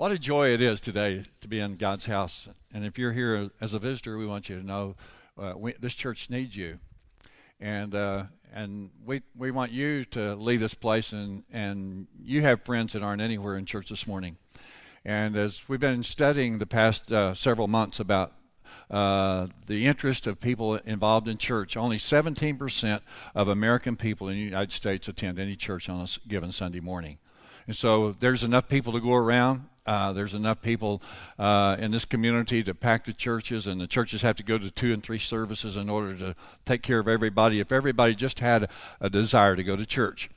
What a joy it is today to be in God's house. And if you're here as a visitor, we want you to know uh, we, this church needs you. And uh, and we we want you to leave this place and and you have friends that aren't anywhere in church this morning. And as we've been studying the past uh, several months about uh, the interest of people involved in church. Only 17% of American people in the United States attend any church on a given Sunday morning. And so there's enough people to go around. Uh, there's enough people uh, in this community to pack the churches, and the churches have to go to two and three services in order to take care of everybody. If everybody just had a desire to go to church,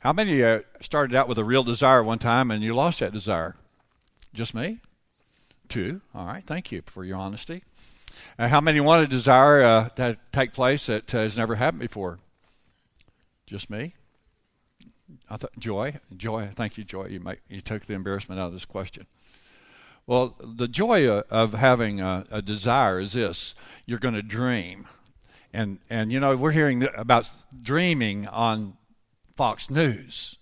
how many uh, started out with a real desire one time and you lost that desire? Just me? Two. All right. Thank you for your honesty. Uh, how many want a desire uh, to take place that uh, has never happened before? Just me. I thought joy, joy. Thank you, joy. You make, you took the embarrassment out of this question. Well, the joy of having a, a desire is this: you're going to dream, and and you know we're hearing about dreaming on Fox News.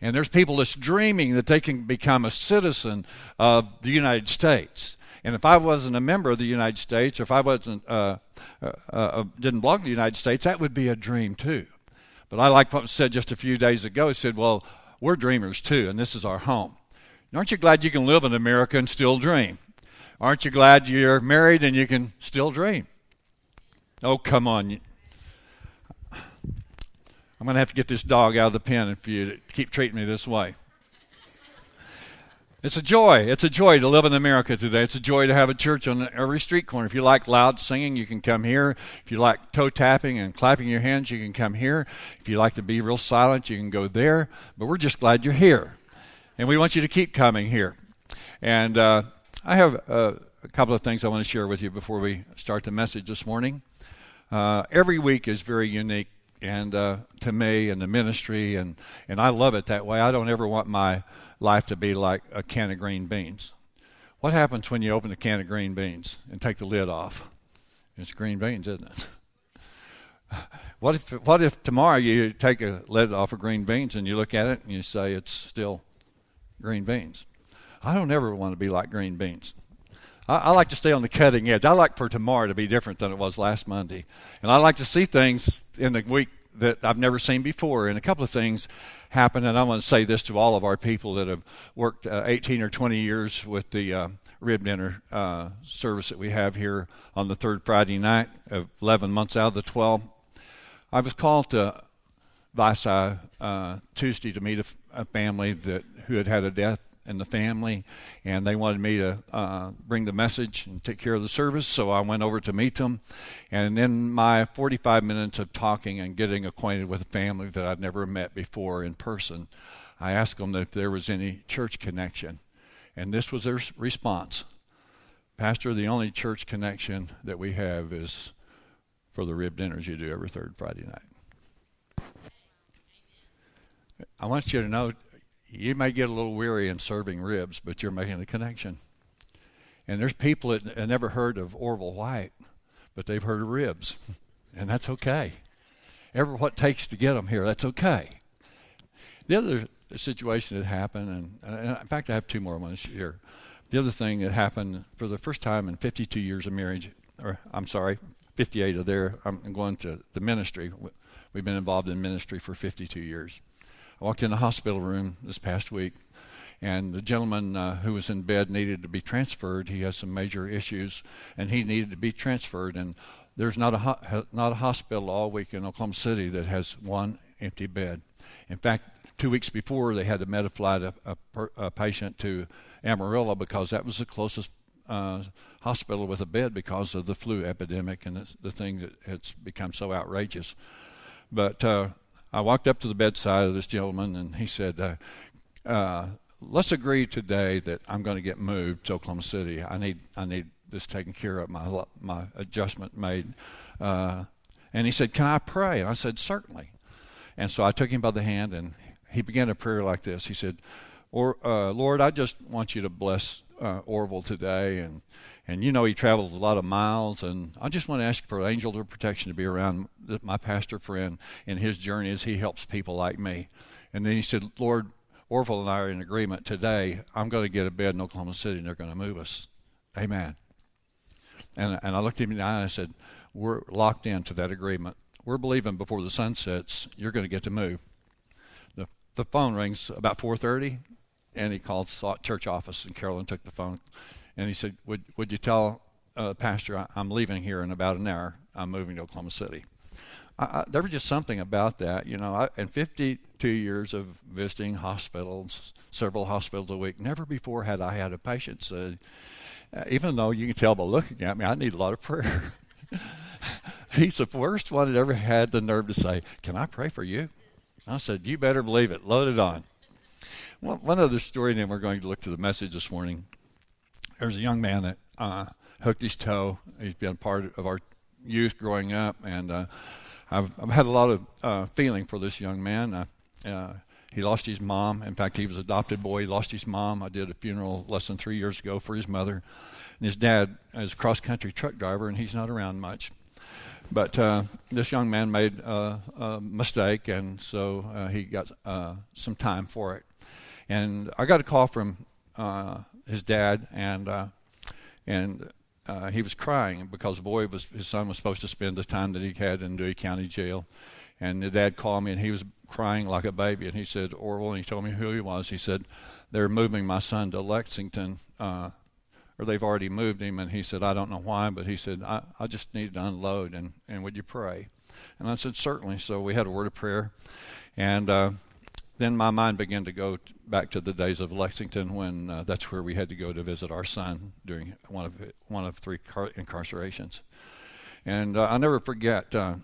And there's people that's dreaming that they can become a citizen of the United States. And if I wasn't a member of the United States, or if I wasn't uh, uh, uh, didn't belong to the United States, that would be a dream too. But I like what was said just a few days ago. He said, "Well, we're dreamers too, and this is our home. Aren't you glad you can live in America and still dream? Aren't you glad you're married and you can still dream? Oh, come on. I'm going to have to get this dog out of the pen if you keep treating me this way. It's a joy. It's a joy to live in America today. It's a joy to have a church on every street corner. If you like loud singing, you can come here. If you like toe tapping and clapping your hands, you can come here. If you like to be real silent, you can go there. But we're just glad you're here. And we want you to keep coming here. And uh, I have uh, a couple of things I want to share with you before we start the message this morning. Uh, every week is very unique and uh, to me and the ministry, and, and I love it that way. I don't ever want my life to be like a can of green beans. What happens when you open a can of green beans and take the lid off? It's green beans, isn't it? What if what if tomorrow you take a lid off of green beans and you look at it and you say it's still green beans? I don't ever want to be like green beans. I, I, like to stay on the cutting edge. I like for tomorrow to be different than it was last Monday. And I like to see things in the week that I've never seen before. And a couple of things happen. And I want to say this to all of our people that have worked uh, 18 or 20 years with the uh, rib dinner uh, service that we have here on the third Friday night of 11 months out of the 12. I was called to Vici uh, Tuesday to meet a, a family that who had had a death and the family, and they wanted me to uh, bring the message and take care of the service. So I went over to meet them, and in my 45 minutes of talking and getting acquainted with a family that I'd never met before in person, I asked them if there was any church connection, and this was their response: Pastor, the only church connection that we have is for the rib dinners you do every third Friday night. I want you to know you may get a little weary in serving ribs, but you're making a connection. And there's people that never heard of Orville White, but they've heard of ribs, and that's okay. Ever what takes to get them here, that's okay. The other situation that happened, and, and in fact, I have two more ones here. The other thing that happened for the first time in 52 years of marriage, or I'm sorry, 58 of there, I'm going to the ministry. We've been involved in ministry for 52 years. I walked in the hospital room this past week, and the gentleman uh, who was in bed needed to be transferred. He has some major issues, and he needed to be transferred. And there's not a ho- not a hospital all week in Oklahoma City that has one empty bed. In fact, two weeks before they had to Medi-Fly a, a, a patient to Amarillo because that was the closest uh, hospital with a bed because of the flu epidemic and the, the thing that has become so outrageous. But uh, I walked up to the bedside of this gentleman, and he said, uh, uh, "Let's agree today that I'm going to get moved to Oklahoma City. I need I need this taken care of, my my adjustment made." Uh, and he said, "Can I pray?" And I said, "Certainly." And so I took him by the hand, and he began a prayer like this. He said, or, uh, Lord, I just want you to bless uh, Orville today. And, and you know, he travels a lot of miles. And I just want to ask for angels of protection to be around my pastor friend in his journey as he helps people like me. And then he said, Lord, Orville and I are in agreement today. I'm going to get a bed in Oklahoma City, and they're going to move us. Amen. And and I looked him in the eye and I said, "We're locked into that agreement. We're believing before the sun sets, you're going to get to move." The the phone rings about 4:30, and he called church office, and Carolyn took the phone, and he said, "Would would you tell uh, Pastor I'm leaving here in about an hour? I'm moving to Oklahoma City." I, I, there was just something about that, you know. I, in 52 years of visiting hospitals, several hospitals a week, never before had I had a patient say, uh, even though you can tell by looking at me, I need a lot of prayer. He's the first one that ever had the nerve to say, "Can I pray for you?" I said, "You better believe it. Load it on." One, one other story, and then we're going to look to the message this morning. There's a young man that uh, hooked his toe. He's been part of our youth growing up, and uh, I've, I've had a lot of uh, feeling for this young man. Uh, he lost his mom. In fact, he was adopted boy. He lost his mom. I did a funeral less than three years ago for his mother. And his dad is a cross country truck driver, and he's not around much. But uh, this young man made a mistake, and so uh, he got some time for it. And I got a call from his dad, and uh, and uh, he was crying because boy was his son was supposed to spend the time that he had in Dewey County Jail, and the dad called me and he was crying like a baby, and he said Orville, and he told me who he was. He said they're moving my son to Lexington, uh, or they've already moved him, and he said I don't know why, but he said I, I just need to unload, and and would you pray? And I said certainly. So we had a word of prayer, and. Uh, then my mind began to go back to the days of Lexington when uh, that's where we had to go to visit our son during one of one of three car- incarcerations, and uh, I'll never forget uh,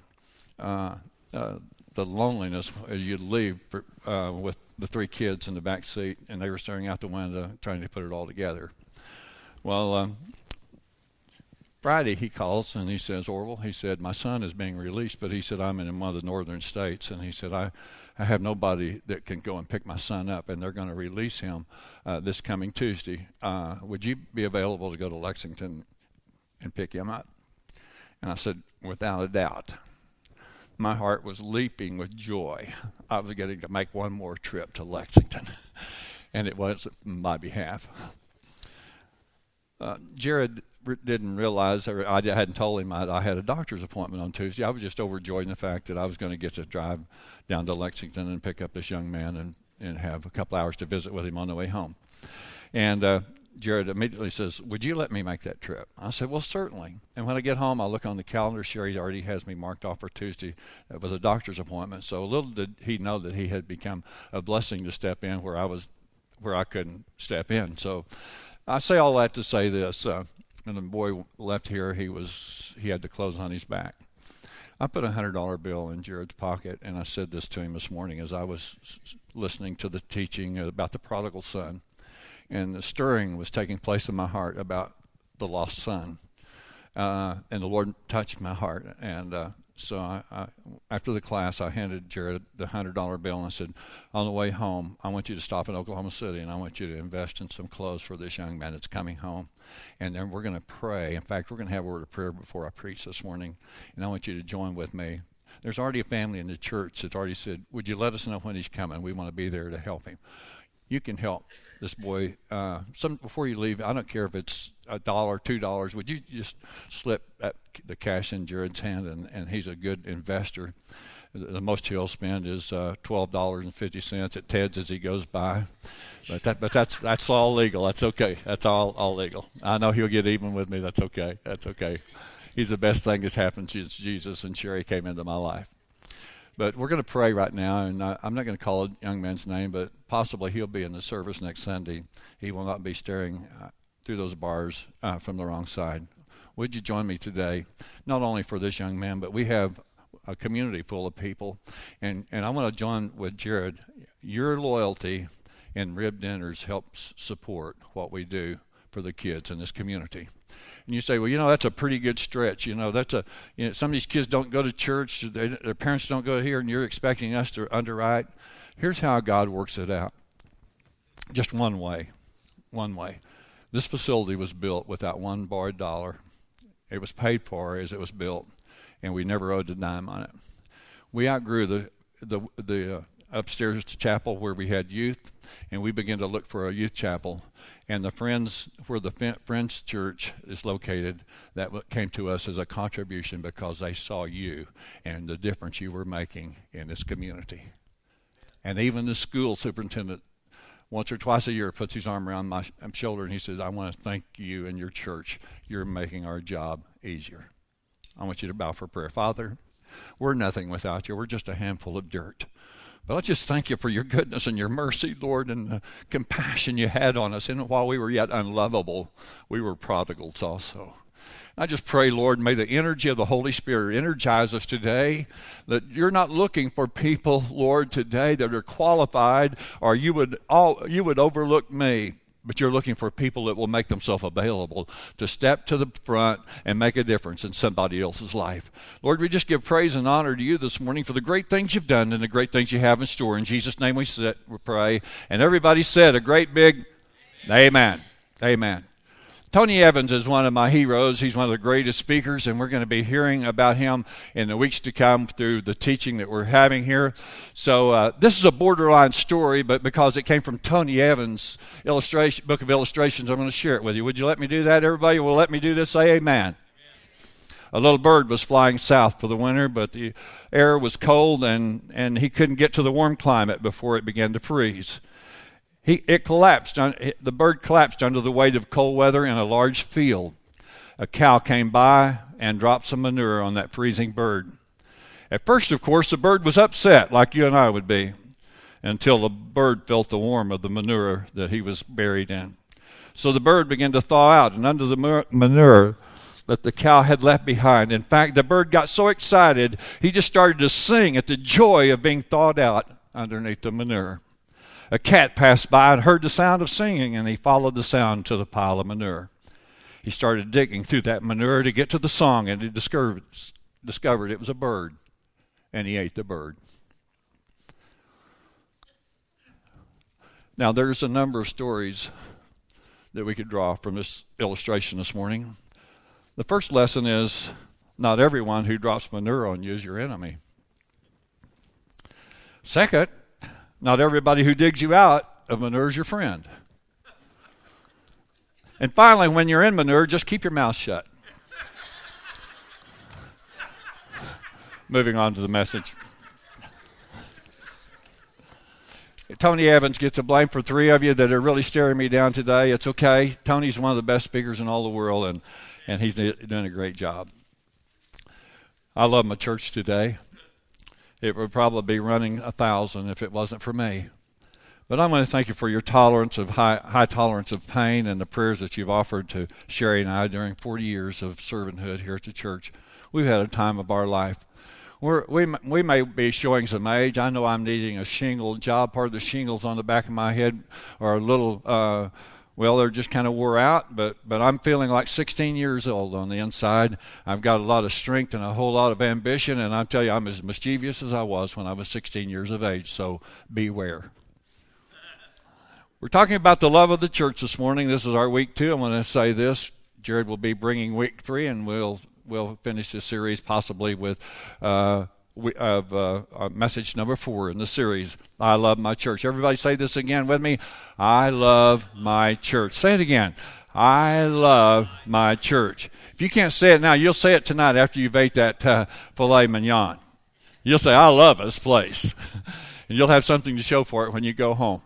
uh, uh the loneliness as you leave for, with the three kids in the back seat, and they were staring out the window trying to put it all together. Well, um, Friday he calls and he says, Orville, he said, my son is being released, but he said, I'm in one of the northern states. And he said, I, I have nobody that can go and pick my son up, and they're going to release him uh, this coming Tuesday. Uh, would you be available to go to Lexington and pick him up? And I said, without a doubt. My heart was leaping with joy. I was getting to make one more trip to Lexington, and it was on my behalf. Uh, Jared didn't realize, or I hadn't told him I, I had a doctor's appointment on Tuesday. I was just overjoyed in the fact that I was going to get to drive down to Lexington and pick up this young man and, and have a couple hours to visit with him on the way home. And uh, Jared immediately says, Would you let me make that trip? I said, Well, certainly. And when I get home, I look on the calendar. Sherry already has me marked off for Tuesday. It was a doctor's appointment. So little did he know that he had become a blessing to step in where I was, where I couldn't step in. So I say all that to say this. Uh, and the boy left here. He was he had the clothes on his back. I put a hundred dollar bill in Jared's pocket, and I said this to him this morning as I was listening to the teaching about the prodigal son, and the stirring was taking place in my heart about the lost son, uh, and the Lord touched my heart, and uh, so I, I, after the class, I handed Jared the hundred dollar bill and I said, "On the way home, I want you to stop in Oklahoma City and I want you to invest in some clothes for this young man that's coming home, and then we're going to pray. In fact, we're going to have a word of prayer before I preach this morning, and I want you to join with me. There's already a family in the church that's already said, "Would you let us know when he's coming? We want to be there to help him." You can help this boy. Uh, some before you leave, I don't care if it's a dollar, two dollars. Would you just slip the cash in Jared's hand, and, and he's a good investor. The most he'll spend is uh, twelve dollars and fifty cents at Ted's as he goes by, but that but that's that's all legal. That's okay. That's all all legal. I know he'll get even with me. That's okay. That's okay. He's the best thing that's happened since Jesus and Sherry came into my life. But we're going to pray right now, and I, am not going to call a young man's name, but possibly he'll be in the service next Sunday. He will not be staring uh, through those bars uh, from the wrong side. Would you join me today, not only for this young man, but we have a community full of people, and and I want to join with Jared. Your loyalty in rib dinners helps support what we do for the kids in this community. And you say, well, you know, that's a pretty good stretch. You know, that's a, you know, some of these kids don't go to church, they, their parents don't go here, and you're expecting us to underwrite. Here's how God works it out just one way. One way. This facility was built without one borrowed dollar. It was paid for as it was built, and we never owed a dime on it. We outgrew the the the uh, upstairs to chapel where we had youth, and we began to look for a youth chapel. And the friends, where the Friends Church is located, that came to us as a contribution because they saw you and the difference you were making in this community. And even the school superintendent, once or twice a year, puts his arm around my um, shoulder and he says, I want to thank you and your church. You're making our job easier. I want you to bow for prayer. Father, we're nothing without you. We're just a handful of dirt. But I just thank you for your goodness and your mercy, Lord, and the compassion you had on us. And while we were yet unlovable, we were prodigals also. I just pray, Lord, may the energy of the Holy Spirit energize us today. That you're not looking for people, Lord, today that are qualified, or you would all you would overlook me but you're looking for people that will make themselves available to step to the front and make a difference in somebody else's life. Lord, we just give praise and honor to you this morning for the great things you've done and the great things you have in store. In Jesus' name we, sit, we pray. And everybody said a great big amen. Amen. amen. Tony Evans is one of my heroes. He's one of the greatest speakers, and we're going to be hearing about him in the weeks to come through the teaching that we're having here. So, uh, this is a borderline story, but because it came from Tony Evans' illustration, book of illustrations, I'm going to share it with you. Would you let me do that? Everybody will let me do this? Say amen. A little bird was flying south for the winter, but the air was cold and, and he couldn't get to the warm climate before it began to freeze. He, it collapsed. The bird collapsed under the weight of cold weather in a large field. A cow came by and dropped some manure on that freezing bird. At first, of course, the bird was upset, like you and I would be, until the bird felt the warmth of the manure that he was buried in. So the bird began to thaw out, and under the manure that the cow had left behind. In fact, the bird got so excited, he just started to sing at the joy of being thawed out underneath the manure a cat passed by and heard the sound of singing, and he followed the sound to the pile of manure. He started digging through that manure to get to the song, and he discovered, discovered it was a bird, and he ate the bird. Now, there's a number of stories that we could draw from this illustration this morning. The first lesson is not everyone who drops manure on you is your enemy. Second, not everybody who digs you out of manure is your friend. And finally, when you're in manure, just keep your mouth shut. Moving on to the message. Tony Evans gets a blame for three of you that are really staring me down today. It's okay. Tony's one of the best speakers in all the world, and, and he's doing a great job. I love my church today it would probably be running a thousand if it wasn't for me. But I want to thank you for your tolerance of high, high tolerance of pain and the prayers that you've offered to Sherry and I during 40 years of servanthood here at the church. We've had a time of our life. We're, we we may be showing some age. I know I'm needing a shingle job. Part of the shingles on the back of my head are a little uh, well, they're just kind of wore out, but, but I'm feeling like 16 years old on the inside. I've got a lot of strength and a whole lot of ambition, and I tell you, I'm as mischievous as I was when I was 16 years of age, so beware. We're talking about the love of the church this morning. This is our week two. I'm going to say this. Jared will be bringing week three, and we'll we'll finish this series possibly with uh, of uh, uh, message number four in the series. I love my church. Everybody say this again with me. I love my church. Say it again. I love my church. If you can't say it now, you'll say it tonight after you've ate that uh, filet mignon. You'll say, I love this place. and you'll have something to show for it when you go home.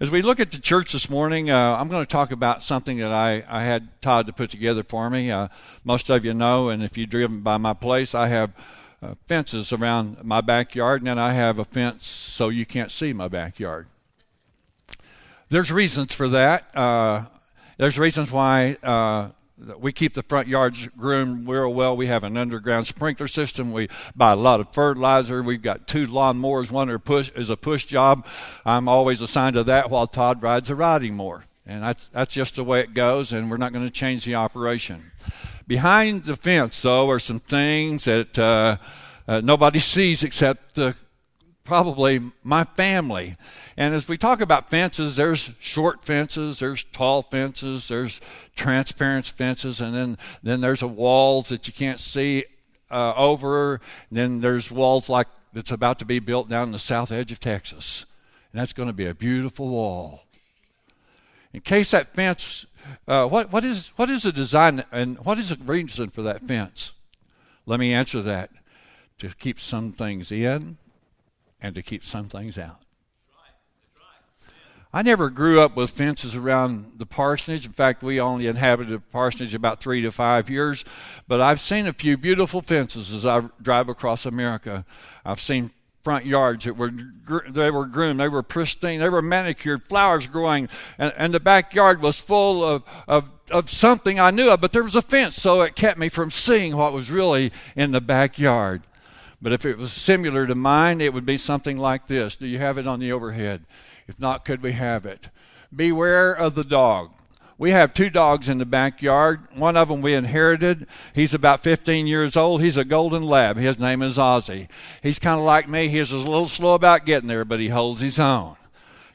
As we look at the church this morning, uh, I'm going to talk about something that I, I had Todd to put together for me. Uh, most of you know, and if you've driven by my place, I have uh, fences around my backyard, and then I have a fence so you can't see my backyard. There's reasons for that. Uh, there's reasons why uh, we keep the front yards groomed real well. We have an underground sprinkler system. We buy a lot of fertilizer. We've got two lawnmowers. One are push, is a push job. I'm always assigned to that while Todd rides a riding mower. And that's, that's just the way it goes, and we're not going to change the operation. Behind the fence, though, are some things that uh, uh, nobody sees except uh, probably my family. And as we talk about fences, there's short fences, there's tall fences, there's transparent fences, and then, then there's a walls that you can't see uh, over. And then there's walls like that's about to be built down in the south edge of Texas. And that's going to be a beautiful wall. In case that fence, uh, what, what, is, what is the design and what is the reason for that fence? Let me answer that. To keep some things in and to keep some things out. I never grew up with fences around the parsonage. In fact, we only inhabited the parsonage about three to five years. But I've seen a few beautiful fences as I drive across America. I've seen front yards that were they were groomed, they were pristine, they were manicured, flowers growing, and, and the backyard was full of, of of something I knew of, but there was a fence, so it kept me from seeing what was really in the backyard. But if it was similar to mine, it would be something like this. Do you have it on the overhead? If not, could we have it? Beware of the dog. We have two dogs in the backyard. One of them we inherited. He's about 15 years old. He's a golden lab. His name is Ozzy. He's kind of like me. He's a little slow about getting there, but he holds his own.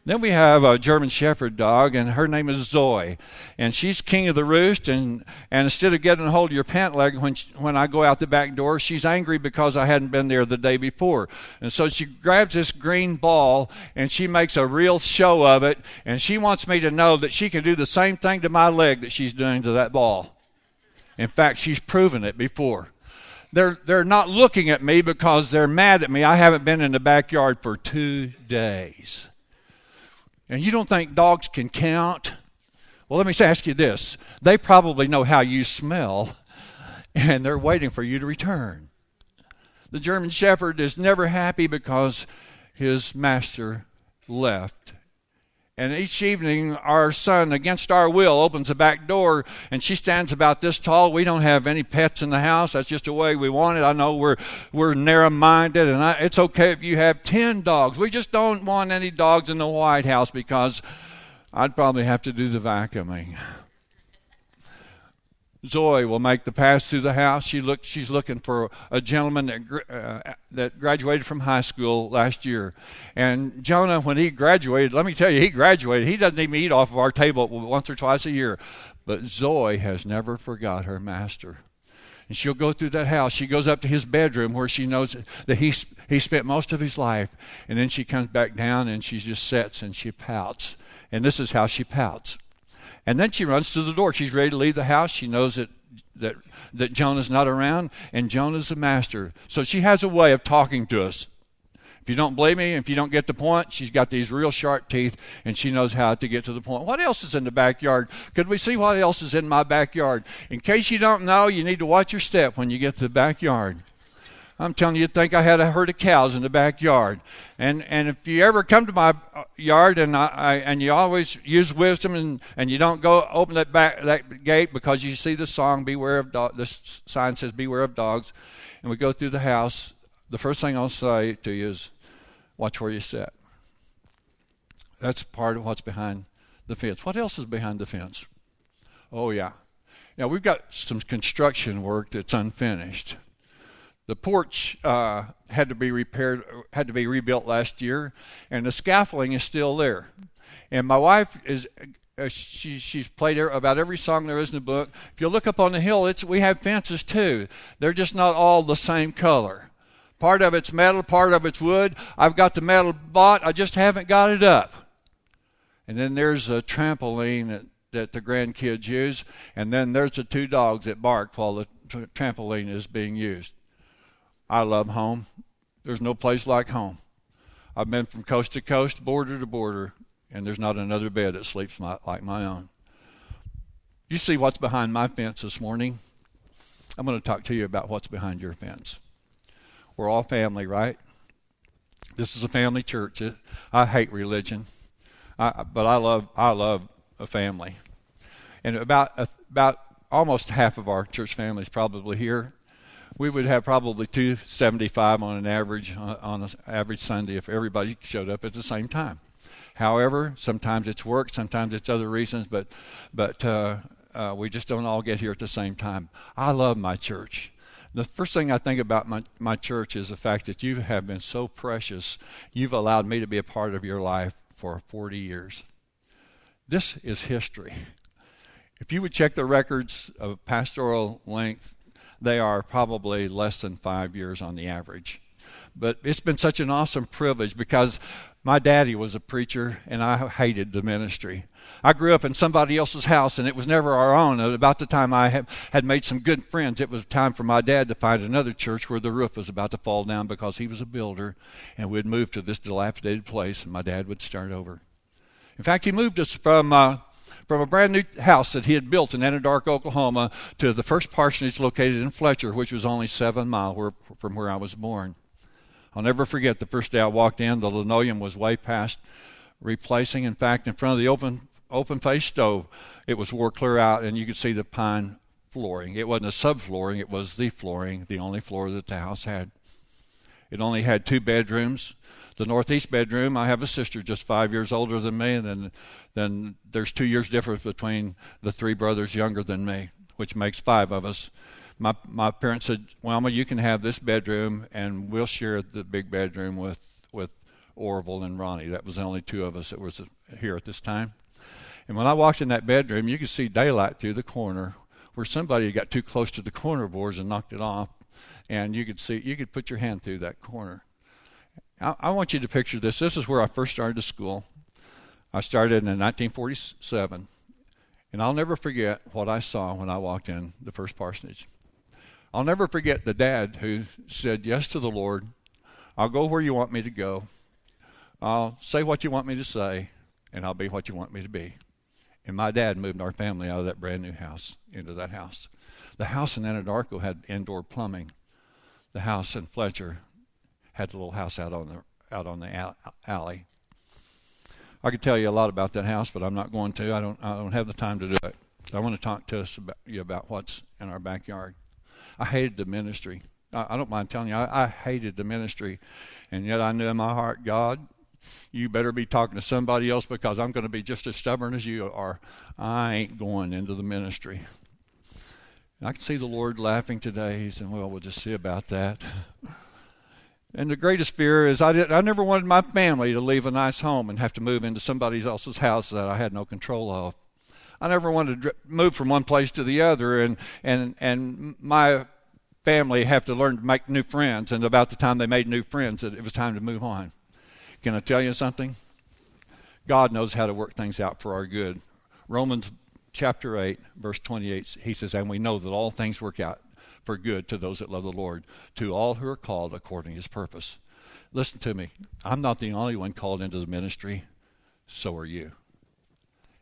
Then we have a German Shepherd dog, and her name is Zoe, and she's king of the roost. And, and instead of getting a hold of your pant leg when she, when I go out the back door, she's angry because I hadn't been there the day before, and so she grabs this green ball and she makes a real show of it, and she wants me to know that she can do the same thing to my leg that she's doing to that ball. In fact, she's proven it before they're, they're not looking at me because they're mad at me. I haven't been in the backyard for two days. And you don't think dogs can count? Well, let me ask you this. They probably know how you smell, and they're waiting for you to return. The German Shepherd is never happy because his master left and each evening, our son, against our will, opens the back door, and she stands about this tall. We don't have any pets in the house. That's just the way we want it. I know we're we're narrow-minded, and I, it's okay if you have ten dogs. We just don't want any dogs in the White House because I'd probably have to do the vacuuming. Zoe will make the pass through the house. She look, she's looking for a gentleman that, uh, that graduated from high school last year. And Jonah, when he graduated, let me tell you, he graduated. He doesn't even eat off of our table once or twice a year. But Zoe has never forgot her master. And she'll go through that house. She goes up to his bedroom where she knows that he, he spent most of his life. And then she comes back down and she just sits and she pouts. And this is how she pouts. And then she runs to the door. She's ready to leave the house. She knows that that that Jonah's not around, and Jonah's the master. So she has a way of talking to us. If you don't believe me, if you don't get the point, she's got these real sharp teeth, and she knows how to get to the point. What else is in the backyard? Could we see what else is in my backyard? In case you don't know, you need to watch your step when you get to the backyard. I'm telling you, you'd think I had a herd of cows in the backyard. And and if you ever come to my uh, yard and I, I and you always use wisdom and, and you don't go open that back that gate because you see the song "Beware of dogs." The sign says "Beware of dogs," and we go through the house. The first thing I'll say to you is, "Watch where you sit." That's part of what's behind the fence. What else is behind the fence? Oh yeah. Now we've got some construction work that's unfinished. The porch uh, had to be repaired, had to be rebuilt last year, and the scaffolding is still there. And my wife is uh, she, she's played about every song there is in the book. If you look up on the hill, it's we have fences too. They're just not all the same color. Part of it's metal, part of it's wood. I've got the metal bought, I just haven't got it up. And then there's a trampoline that, that the grandkids use, and then there's the two dogs that bark while the trampoline is being used. I love home. There's no place like home. I've been from coast to coast, border to border, and there's not another bed that sleeps like my own. You see what's behind my fence this morning? I'm going to talk to you about what's behind your fence. We're all family, right? This is a family church. I hate religion, I, but I love I love a family. And about about almost half of our church family is probably here we would have probably 275 on an average uh, on an average Sunday if everybody showed up at the same time. However, sometimes it's work, sometimes it's other reasons, but but uh, uh, we just don't all get here at the same time. I love my church. The first thing I think about my, my church is the fact that you have been so precious. You've allowed me to be a part of your life for 40 years. This is history. If you would check the records of pastoral length they are probably less than five years on the average. but it's been such an awesome privilege because my daddy was a preacher and I hated the ministry. I grew up in somebody else's house and it was never our own. About the time I had made some good friends, it was time for my dad to find another church where the roof was about to fall down because he was a builder and we'd move to this dilapidated place and my dad would start over. In fact, he moved us from uh, from a brand new house that he had built in Anadarko, Oklahoma, to the first parsonage located in Fletcher, which was only seven miles from where I was born. I'll never forget the first day I walked in, the linoleum was way past replacing. In fact, in front of the open open face stove, it was wore clear out, and you could see the pine flooring. It wasn't a subflooring; it was the flooring, the only floor that the house had. It only had two bedrooms. The northeast bedroom, I have a sister just five years older than me, and then, then there's two years difference between the three brothers younger than me, which makes five of us. My my parents said, "Wilma, you can have this bedroom, and we'll share the big bedroom with with Orville and Ronnie." That was the only two of us that was here at this time. And when I walked in that bedroom, you could see daylight through the corner, where somebody got too close to the corner boards and knocked it off and you could see you could put your hand through that corner. I, want you to picture this. This is where I first started to school. I started in 1947, and I'll never forget what I saw when I walked in the first parsonage. I'll never forget the dad who said yes to the Lord. I'll go where you want me to go. I'll say what you want me to say, and I'll be what you want me to be. And my dad moved our family out of that brand new house into that house. The house in Anadarko had indoor plumbing the house in Fletcher had the little house out on the out on the alley. I could tell you a lot about that house, but I'm not going to. I don't I don't have the time to do it. I want to talk to us about you about what's in our backyard. I hated the ministry. I, I don't mind telling you, I, I hated the ministry, and yet I knew in my heart, God, you better be talking to somebody else because I'm going to be just as stubborn as you are. I ain't going into the ministry. And I can see the Lord laughing today. He said, Well, we'll just see about that. and the greatest fear is I, did, I never wanted my family to leave a nice home and have to move into somebody else's house that I had no control of. I never wanted to move from one place to the other and, and, and my family have to learn to make new friends. And about the time they made new friends, it was time to move on. Can I tell you something? God knows how to work things out for our good. Romans chapter 8, verse 28, he says, And we know that all things work out for good to those that love the Lord, to all who are called according to his purpose. Listen to me. I'm not the only one called into the ministry, so are you.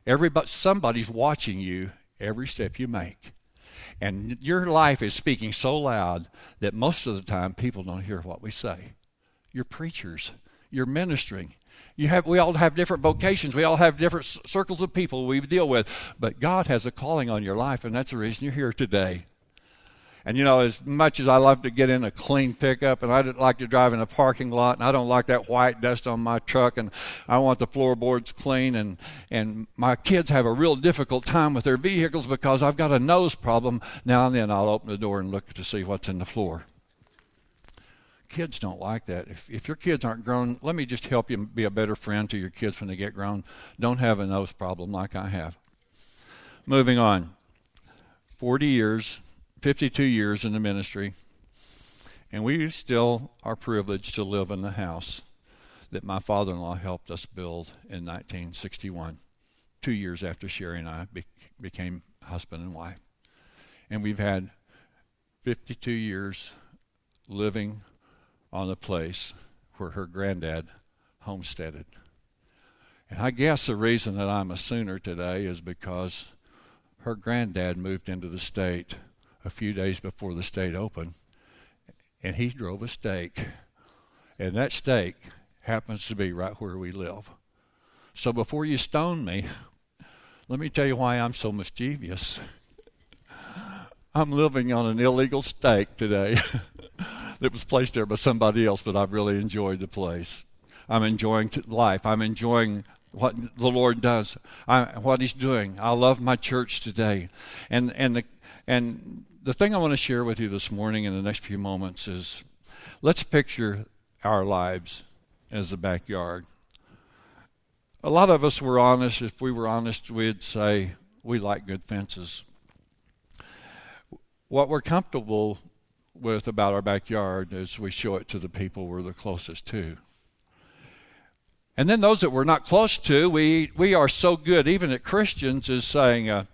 Everybody, somebody's watching you every step you make. And your life is speaking so loud that most of the time people don't hear what we say. You're preachers. You're ministering. You have, we all have different vocations. We all have different circles of people we deal with. But God has a calling on your life, and that's the reason you're here today. And you know, as much as I love to get in a clean pickup, and I like to drive in a parking lot, and I don't like that white dust on my truck, and I want the floorboards clean, and and my kids have a real difficult time with their vehicles because I've got a nose problem. Now and then, I'll open the door and look to see what's in the floor. Kids don't like that. If, if your kids aren't grown, let me just help you be a better friend to your kids when they get grown. Don't have a nose problem like I have. Moving on. 40 years, 52 years in the ministry, and we still are privileged to live in the house that my father in law helped us build in 1961, two years after Sherry and I be- became husband and wife. And we've had 52 years living on the place where her granddad homesteaded. And I guess the reason that I'm a Sooner today is because her granddad moved into the state a few days before the state opened, and he drove a stake. And that stake happens to be right where we live. So before you stone me, let me tell you why I'm so mischievous. I'm living on an illegal stake today. that was placed there by somebody else, but I've really enjoyed the place. I'm enjoying life. I'm enjoying what the Lord does, I, what He's doing. I love my church today, and and the and the thing I want to share with you this morning in the next few moments is, let's picture our lives as a backyard. A lot of us were honest. If we were honest, we'd say we like good fences. What we're comfortable with about our backyard as we show it to the people we're the closest to. And then those that we're not close to, we, we are so good, even at Christians, is saying, uh,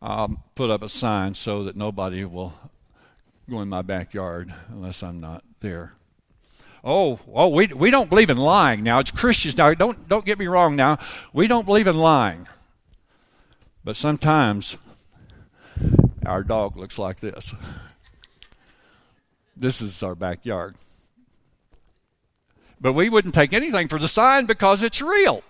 I'll put up a sign so that nobody will go in my backyard unless I'm not there. Oh, oh, we, we don't believe in lying now. It's Christians now. Don't, don't get me wrong now. We don't believe in lying. But sometimes our dog looks like this. This is our backyard. But we wouldn't take anything for the sign because it's real.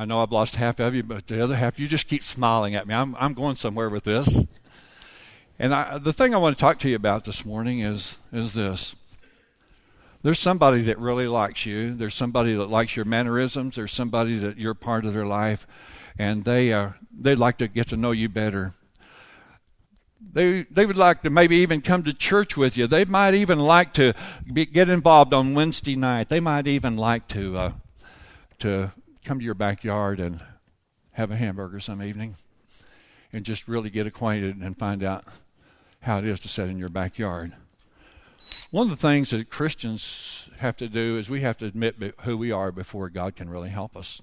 I know I've lost half of you, but the other half, you just keep smiling at me. I'm, I'm going somewhere with this. And I, the thing I want to talk to you about this morning is, is this. There's somebody that really likes you. There's somebody that likes your mannerisms. There's somebody that you're part of their life, and they uh, they'd like to get to know you better. They, they would like to maybe even come to church with you. They might even like to be, get involved on Wednesday night. They might even like to uh, to come to your backyard and have a hamburger some evening and just really get acquainted and find out how it is to sit in your backyard. One of the things that Christians have to do is we have to admit who we are before God can really help us.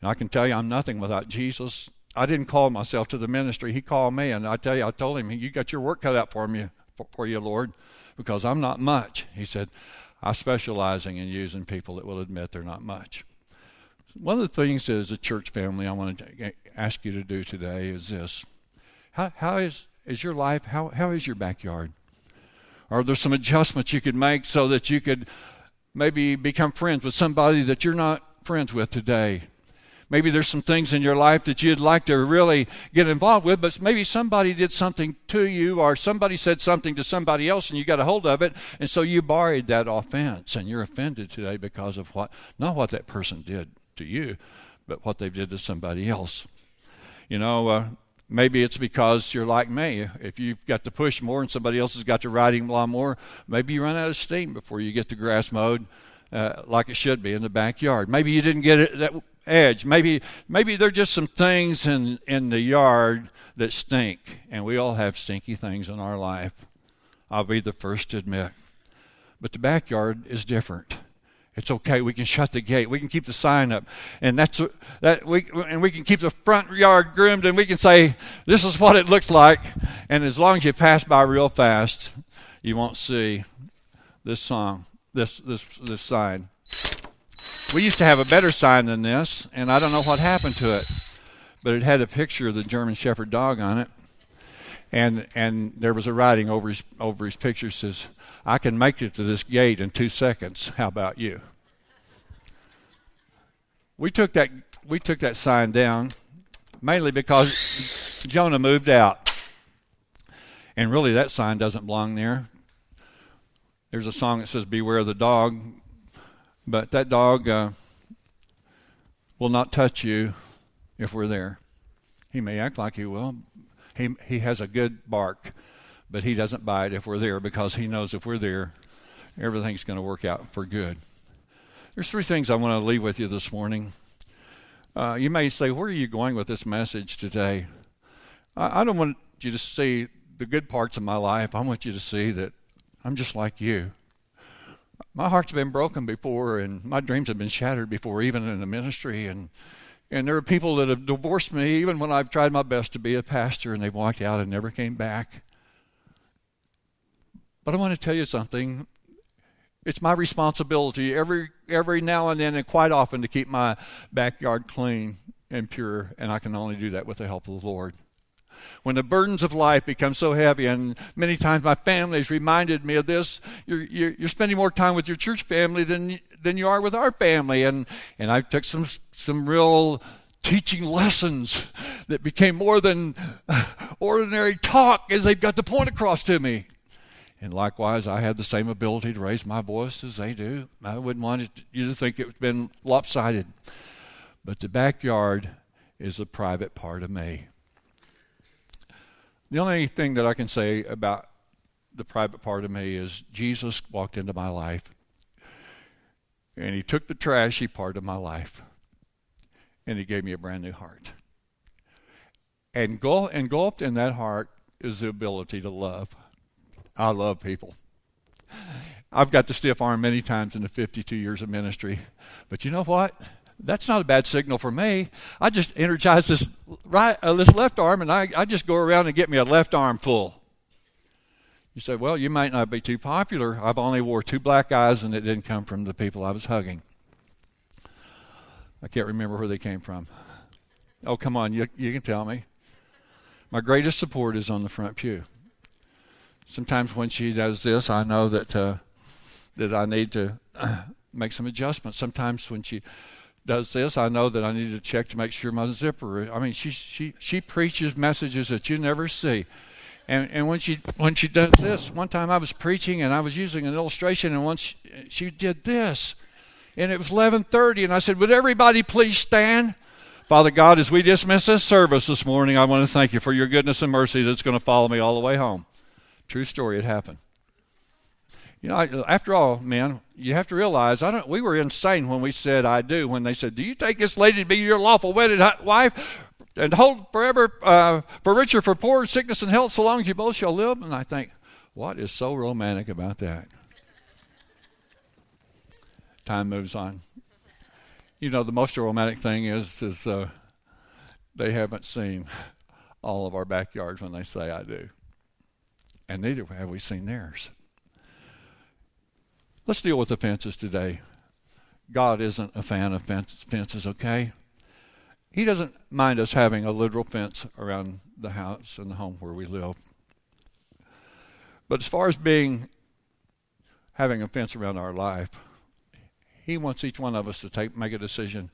And I can tell you, I'm nothing without Jesus I didn't call myself to the ministry. He called me, and I tell you, I told him, "You got your work cut out for me, for, for you, Lord, because I'm not much." He said, I'm specializing in using people that will admit they're not much." One of the things as a church family I want to ask you to do today is this: How, how is is your life? How how is your backyard? Are there some adjustments you could make so that you could maybe become friends with somebody that you're not friends with today? Maybe there's some things in your life that you'd like to really get involved with, but maybe somebody did something to you or somebody said something to somebody else and you got a hold of it, and so you borrowed that offense and you're offended today because of what, not what that person did to you, but what they did to somebody else. You know, uh, maybe it's because you're like me. If you've got to push more and somebody else has got to riding a lot more, maybe you run out of steam before you get the grass mowed. Uh, like it should be in the backyard. Maybe you didn't get it that edge. Maybe maybe there're just some things in in the yard that stink, and we all have stinky things in our life. I'll be the first to admit. But the backyard is different. It's okay. We can shut the gate. We can keep the sign up, and that's that. We and we can keep the front yard groomed, and we can say, "This is what it looks like." And as long as you pass by real fast, you won't see this song, this this this sign. We used to have a better sign than this, and I don't know what happened to it, but it had a picture of the German Shepherd dog on it, and and there was a writing over his over his picture says, "I can make it to this gate in two seconds. How about you?" We took that we took that sign down mainly because Jonah moved out, and really that sign doesn't belong there. There's a song that says, "Beware the dog." But that dog uh, will not touch you if we're there. He may act like he will. He, he has a good bark, but he doesn't bite if we're there because he knows if we're there, everything's going to work out for good. There's three things I want to leave with you this morning. Uh, you may say, Where are you going with this message today? I, I don't want you to see the good parts of my life. I want you to see that I'm just like you my heart's been broken before, and my dreams have been shattered before, even in the ministry. And and there are people that have divorced me, even when I've tried my best to be a pastor, and they've walked out and never came back. But I want to tell you something. It's my responsibility every every now and then, and quite often, to keep my backyard clean and pure, and I can only do that with the help of the Lord when the burdens of life become so heavy. And many times my family has reminded me of this. You're, you're, you're spending more time with your church family than, than you are with our family. And, and I took some, some real teaching lessons that became more than uh, ordinary talk as they've got the point across to me. And likewise, I have the same ability to raise my voice as they do. I wouldn't want you to think it's been lopsided. But the backyard is a private part of me. The only thing that I can say about the private part of me is Jesus walked into my life and he took the trashy part of my life and he gave me a brand new heart. And engulfed in that heart is the ability to love. I love people. I've got the stiff arm many times in the 52 years of ministry. But you know what? That's not a bad signal for me. I just energize this right, uh, this left arm, and I, I just go around and get me a left arm full. You say, well, you might not be too popular. I've only wore two black eyes, and it didn't come from the people I was hugging. I can't remember where they came from. Oh, come on, you, you can tell me. My greatest support is on the front pew. Sometimes when she does this, I know that uh, that I need to make some adjustments. Sometimes when she does this, I know that I need to check to make sure my zipper. I mean, she she she preaches messages that you never see. And and when she when she does this, one time I was preaching and I was using an illustration, and once she, did this, and it was 11:30, and I said, "Would everybody please stand?" Father God, as we dismiss this service this morning, I want to thank you for your goodness and mercy that's going to follow me all the way home. True story, it happened. You know, after all, man, you have to realize I don't. We were insane when we said "I do." When they said, "Do you take this lady to be your lawful wedded wife, and hold forever uh, for richer, for poor, sickness and health, so long as you both shall live?" And I think, what is so romantic about that? Time moves on. You know, the most romantic thing is is uh, they haven't seen all of our backyards when they say "I do," and neither have we seen theirs. Let's deal with the fences today. God isn't a fan of fences, okay? He doesn't mind us having a literal fence around the house and the home where we live. But as far as being having a fence around our life, he wants each one of us to take make a decision.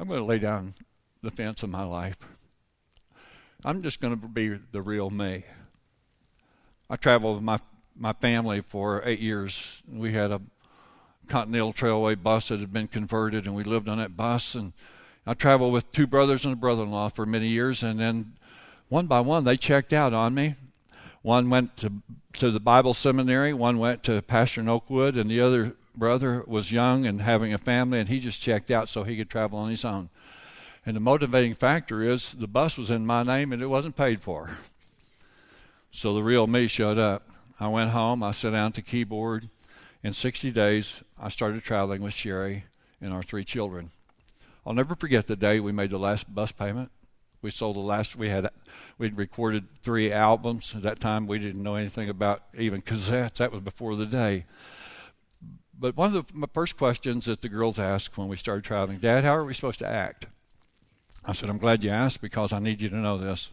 I'm going to lay down the fence of my life. I'm just going to be the real me. I traveled with my my family for eight years. We had a Continental Trailway bus that had been converted, and we lived on that bus. And I traveled with two brothers and a brother-in-law for many years, and then one by one they checked out on me. One went to to the Bible seminary, one went to Pastor in Oakwood, and the other brother was young and having a family, and he just checked out so he could travel on his own. And the motivating factor is the bus was in my name and it wasn't paid for. So the real me showed up. I went home, I sat down to keyboard. In 60 days, I started traveling with Sherry and our three children. I'll never forget the day we made the last bus payment. We sold the last. We had we'd recorded three albums. At that time, we didn't know anything about even cassettes. That was before the day. But one of the first questions that the girls asked when we started traveling, Dad, how are we supposed to act? I said, I'm glad you asked because I need you to know this.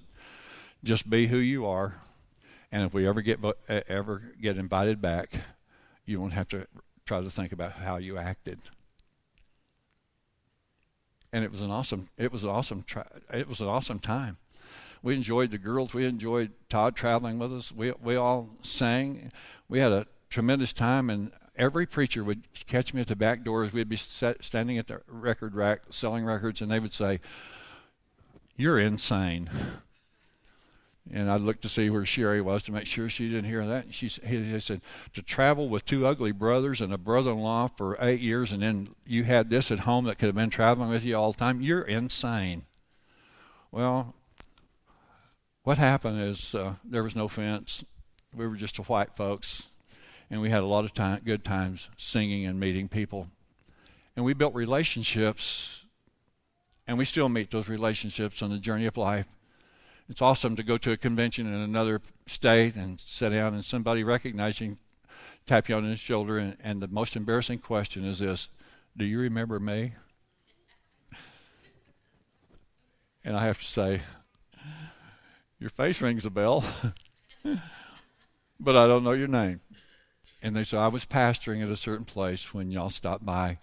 Just be who you are and if we ever get ever get invited back, you won't have to try to think about how you acted. And it was an awesome. It was an awesome. It was an awesome time. We enjoyed the girls. We enjoyed Todd traveling with us. We we all sang. We had a tremendous time, and every preacher would catch me at the back doors. We'd be set, standing at the record rack selling records, and they would say, "You're insane." And I looked to see where Sherry was to make sure she didn't hear that. And she he said, to travel with two ugly brothers and a brother-in-law for eight years, and then you had this at home that could have been traveling with you all the time. You're insane. Well, what happened is uh, there was no fence. We were just white folks, and we had a lot of time, good times singing and meeting people, and we built relationships, and we still meet those relationships on the journey of life it's awesome to go to a convention in another state and sit down and somebody recognizing tap you on the shoulder and, and the most embarrassing question is this do you remember me? And i have to say your face rings a bell but i don't know your name. And they say i was pastoring at a certain place when y'all stopped by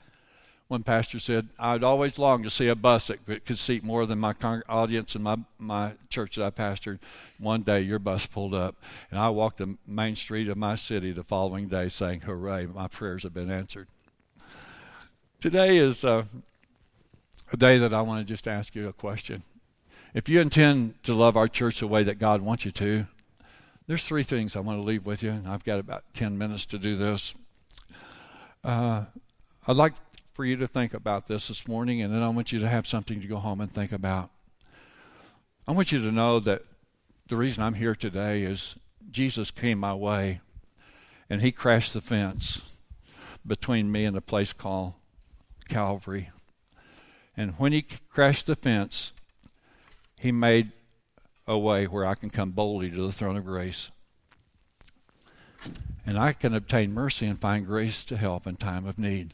one pastor said, I'd always longed to see a bus that could seat more than my audience in my, my church that I pastored. One day, your bus pulled up, and I walked the main street of my city the following day saying, Hooray, my prayers have been answered. Today is uh, a day that I want to just ask you a question. If you intend to love our church the way that God wants you to, there's three things I want to leave with you, and I've got about 10 minutes to do this. Uh, I'd like for you to think about this this morning, and then I want you to have something to go home and think about. I want you to know that the reason I'm here today is Jesus came my way and he crashed the fence between me and a place called Calvary. And when he crashed the fence, he made a way where I can come boldly to the throne of grace. And I can obtain mercy and find grace to help in time of need.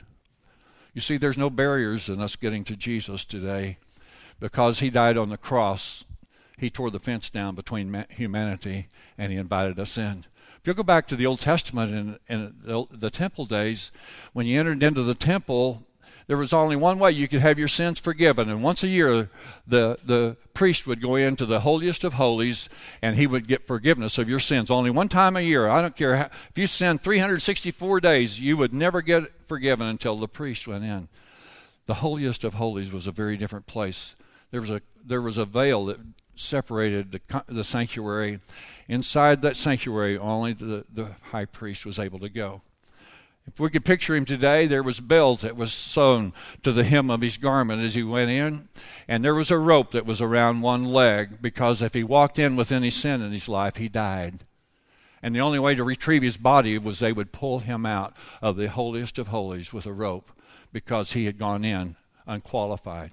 You see, there's no barriers in us getting to Jesus today because he died on the cross. He tore the fence down between humanity and he invited us in. If you go back to the Old Testament and, the, the temple days, when you entered into the temple, there was only one way you could have your sins forgiven. And once a year, the, the priest would go into the holiest of holies and he would get forgiveness of your sins. Only one time a year. I don't care. How, if you sinned 364 days, you would never get forgiven until the priest went in. The holiest of holies was a very different place. There was a, there was a veil that separated the, the sanctuary. Inside that sanctuary, only the, the high priest was able to go. If we could picture him today, there was bells that was sewn to the hem of his garment as he went in, and there was a rope that was around one leg because if he walked in with any sin in his life, he died. And the only way to retrieve his body was they would pull him out of the holiest of holies with a rope because he had gone in unqualified.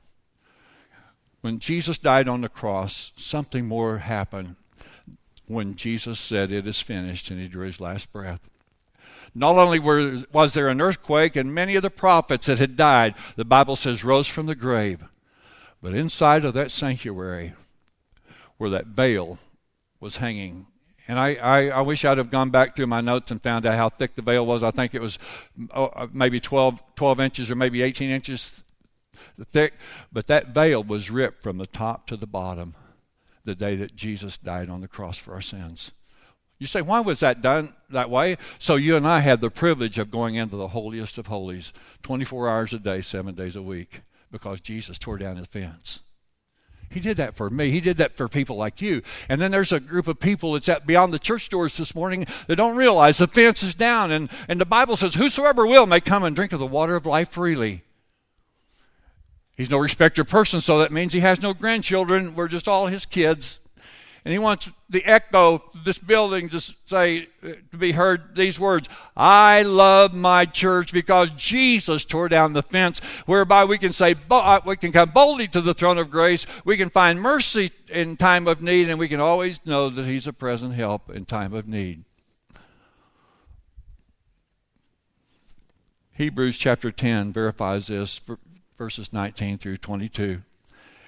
When Jesus died on the cross, something more happened when Jesus said, It is finished, and he drew his last breath. Not only were, was there an earthquake, and many of the prophets that had died, the Bible says, rose from the grave, but inside of that sanctuary, where that veil was hanging, and I, I, I, wish I'd have gone back through my notes and found out how thick the veil was. I think it was oh, uh, maybe 12, 12 inches or maybe 18 inches thick. But that veil was ripped from the top to the bottom the day that Jesus died on the cross for our sins. You say, why was that done that way? So you and I had the privilege of going into the holiest of holies 24 hours a day, seven days a week, because Jesus tore down his fence. He did that for me. He did that for people like you. And then there's a group of people that's at beyond the church doors this morning that don't realize the fence is down. And, and the Bible says, Whosoever will may come and drink of the water of life freely. He's no respecter of person, so that means he has no grandchildren. We're just all his kids. And he wants the echo of this building to say, to be heard these words I love my church because Jesus tore down the fence whereby we can say, uh, we can come boldly to the throne of grace. We can find mercy in time of need, and we can always know that he's a present help in time of need. Hebrews chapter 10 verifies this, verses 19 through 22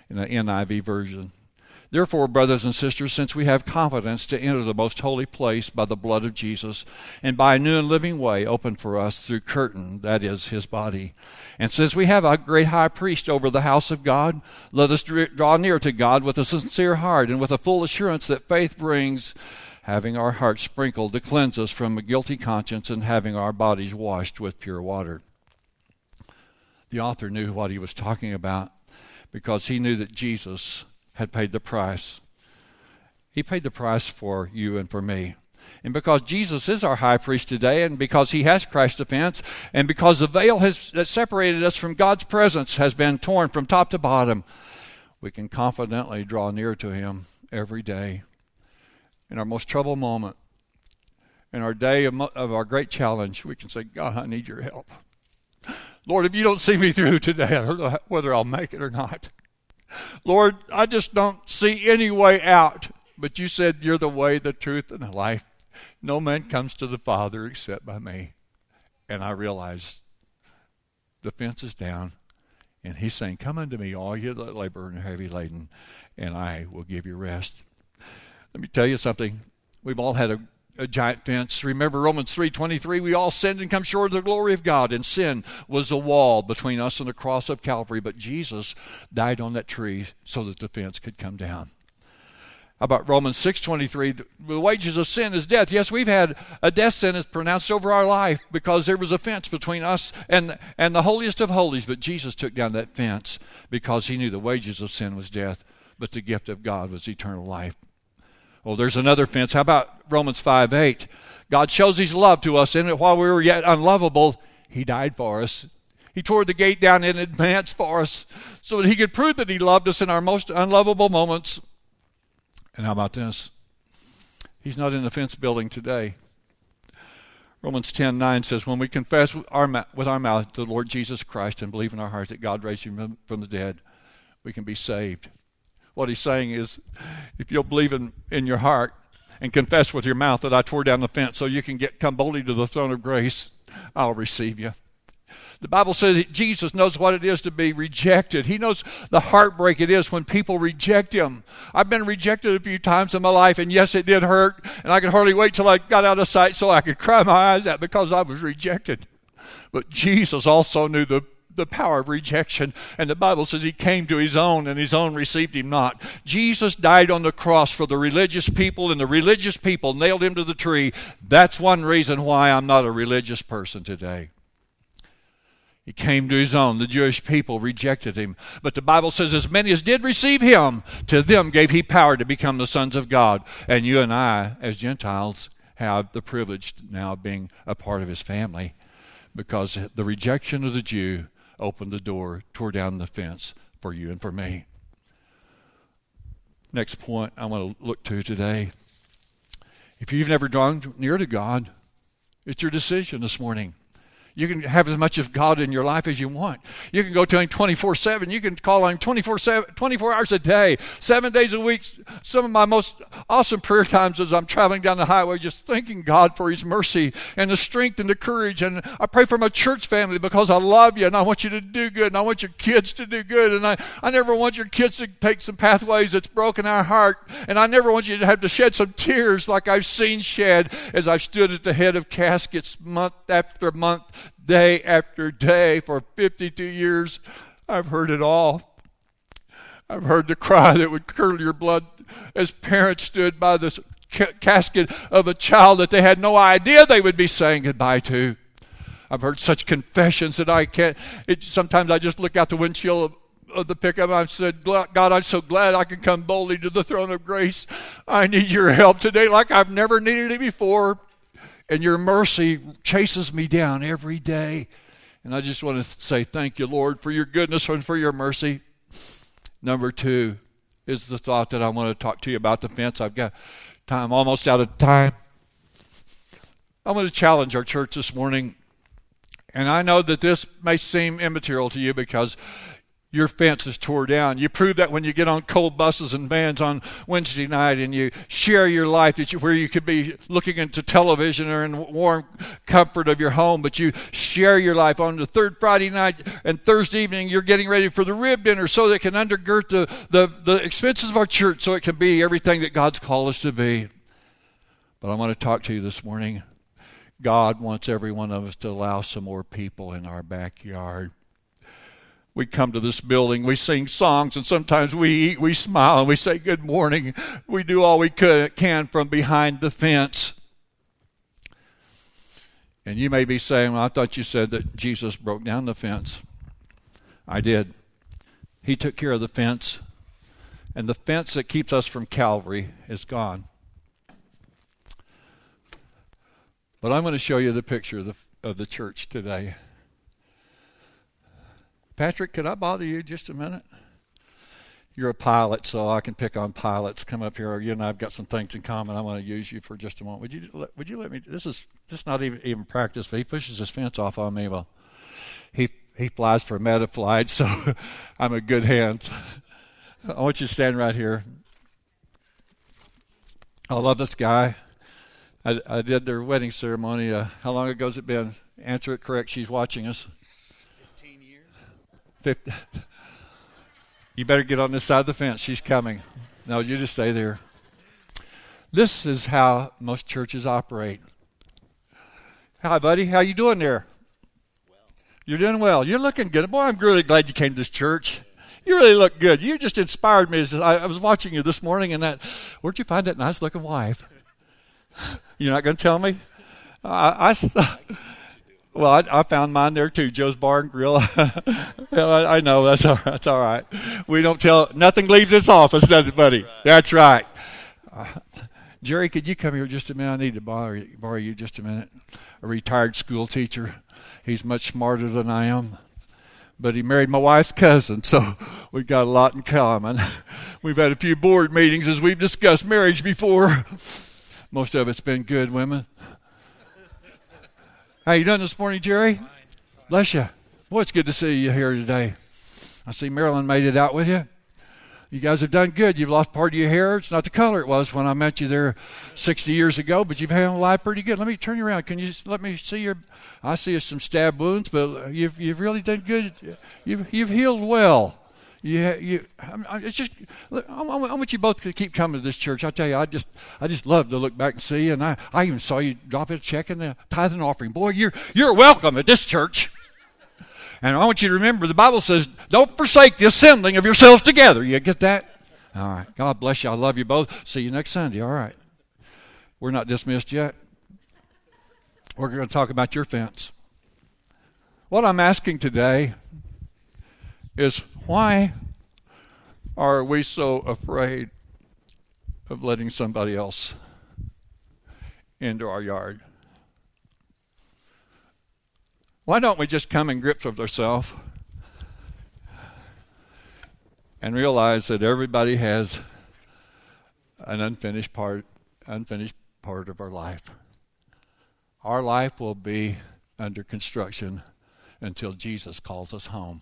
in the NIV version. Therefore, brothers and sisters, since we have confidence to enter the most holy place by the blood of Jesus, and by a new and living way opened for us through curtain, that is, his body, and since we have a great high priest over the house of God, let us draw near to God with a sincere heart and with a full assurance that faith brings, having our hearts sprinkled to cleanse us from a guilty conscience and having our bodies washed with pure water. The author knew what he was talking about because he knew that Jesus had paid the price. He paid the price for you and for me. And because Jesus is our high priest today, and because he has crashed the fence, and because the veil has, that separated us from God's presence has been torn from top to bottom, we can confidently draw near to him every day. In our most troubled moment, in our day of, of our great challenge, we can say, God, I need your help. Lord, if you don't see me through today, I don't know whether I'll make it or not. Lord, I just don't see any way out. But you said you're the way, the truth, and the life. No man comes to the Father except by me. And I realized the fence is down. And he's saying, Come unto me, all you that labor and are heavy laden, and I will give you rest. Let me tell you something. We've all had a a giant fence. Remember Romans 3:23, we all sinned and come short of the glory of God, and sin was a wall between us and the cross of Calvary, but Jesus died on that tree so that the fence could come down. About Romans 6:23, the wages of sin is death. Yes, we've had a death sentence pronounced over our life because there was a fence between us and and the holiest of holies, but Jesus took down that fence because he knew the wages of sin was death, but the gift of God was eternal life. Well, there's another fence. How about Romans 5 8? God shows his love to us in it while we were yet unlovable. He died for us. He tore the gate down in advance for us so that he could prove that he loved us in our most unlovable moments. And how about this? He's not in the fence building today. Romans 10 9 says, When we confess with our, with our mouth the Lord Jesus Christ and believe in our heart that God raised him from the dead, we can be saved. What he's saying is, if you'll believe in, in your heart and confess with your mouth that I tore down the fence so you can get come boldly to the throne of grace, I'll receive you. The Bible says Jesus knows what it is to be rejected. He knows the heartbreak it is when people reject him. I've been rejected a few times in my life, and yes, it did hurt, and I could hardly wait till I got out of sight so I could cry my eyes out because I was rejected. But Jesus also knew the the power of rejection. And the Bible says he came to his own, and his own received him not. Jesus died on the cross for the religious people, and the religious people nailed him to the tree. That's one reason why I'm not a religious person today. He came to his own. The Jewish people rejected him. But the Bible says, as many as did receive him, to them gave he power to become the sons of God. And you and I, as Gentiles, have the privilege now of being a part of his family because the rejection of the Jew opened the door, tore down the fence for you and for me. Next point I want to look to today. If you've never drawn near to God, it's your decision this morning. You can have as much of God in your life as you want. You can go to Him 24 7. You can call on Him 24, 7, 24 hours a day, seven days a week. Some of my most awesome prayer times as I'm traveling down the highway, just thanking God for His mercy and the strength and the courage. And I pray for my church family because I love you and I want you to do good and I want your kids to do good. And I, I never want your kids to take some pathways that's broken our heart. And I never want you to have to shed some tears like I've seen shed as I've stood at the head of caskets month after month day after day for 52 years. I've heard it all. I've heard the cry that would curdle your blood as parents stood by the ca- casket of a child that they had no idea they would be saying goodbye to. I've heard such confessions that I can't. It, sometimes I just look out the windshield of, of the pickup. And I've said, God, I'm so glad I can come boldly to the throne of grace. I need your help today like I've never needed it before and your mercy chases me down every day. And I just want to say thank you, Lord, for your goodness and for your mercy. Number two is the thought that I want to talk to you about the fence. I've got time, almost out of time. I'm going to challenge our church this morning. And I know that this may seem immaterial to you because your fence is tore down. You prove that when you get on cold buses and vans on Wednesday night and you share your life that you, where you could be looking into television or in warm comfort of your home, but you share your life on the third Friday night and Thursday evening you're getting ready for the rib dinner so that it can undergird the, the, the expenses of our church so it can be everything that God's called us to be. But I want to talk to you this morning. God wants every one of us to allow some more people in our backyard we come to this building, we sing songs, and sometimes we eat, we smile, and we say good morning. We do all we could, can from behind the fence. And you may be saying, well, I thought you said that Jesus broke down the fence. I did. He took care of the fence, and the fence that keeps us from Calvary is gone. But I'm going to show you the picture of the, of the church today. Patrick, could I bother you just a minute? You're a pilot, so I can pick on pilots. Come up here. You and I've got some things in common. I want to use you for just a moment. Would you would you let me? This is just not even even practice. But he pushes his fence off on me. Well, he he flies for MedFlight, so I'm a good hand. I want you to stand right here. I love this guy. I, I did their wedding ceremony. Uh, how long ago has it been? Answer it correct. She's watching us. You better get on this side of the fence. She's coming. No, you just stay there. This is how most churches operate. Hi, buddy. How you doing there? Well. You're doing well. You're looking good. Boy, I'm really glad you came to this church. You really look good. You just inspired me. I was watching you this morning, and that. Where'd you find that nice-looking wife? You're not going to tell me. I, I well, I, I, found mine there too, Joe's Bar and Grill. I, know that's all, that's all right. We don't tell nothing leaves this office, does it, buddy? That's right. Uh, Jerry, could you come here just a minute? I need to borrow, borrow you just a minute. A retired school teacher. He's much smarter than I am, but he married my wife's cousin, so we've got a lot in common. We've had a few board meetings as we've discussed marriage before. Most of it's been good, women. How you doing this morning, Jerry? Bless you. Boy, it's good to see you here today. I see Marilyn made it out with you. You guys have done good. You've lost part of your hair. It's not the color it was when I met you there 60 years ago, but you've handled life pretty good. Let me turn you around. Can you let me see your? I see some stab wounds, but you've you've really done good. You've you've healed well. You, you, it's just. I, want you both to keep coming to this church. I tell you, I just, I just love to look back and see. And I, I even saw you drop a check in the tithing offering. Boy, you're, you're welcome at this church. And I want you to remember the Bible says, don't forsake the assembling of yourselves together. You get that? All right. God bless you. I love you both. See you next Sunday. All right. We're not dismissed yet. We're going to talk about your fence. What I'm asking today is why are we so afraid of letting somebody else into our yard? Why don't we just come in grips with ourselves and realize that everybody has an unfinished part unfinished part of our life. Our life will be under construction until Jesus calls us home.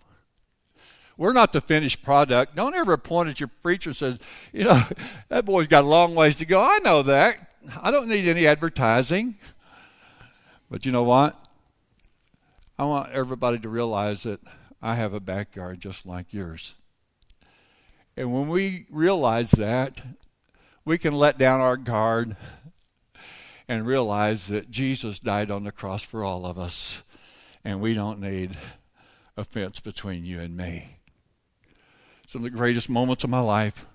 We're not the finished product. Don't ever point at your preacher and says, you know, that boy's got a long ways to go. I know that. I don't need any advertising. But you know what? I want everybody to realize that I have a backyard just like yours. And when we realize that, we can let down our guard and realize that Jesus died on the cross for all of us, and we don't need a fence between you and me. Some of the greatest moments of my life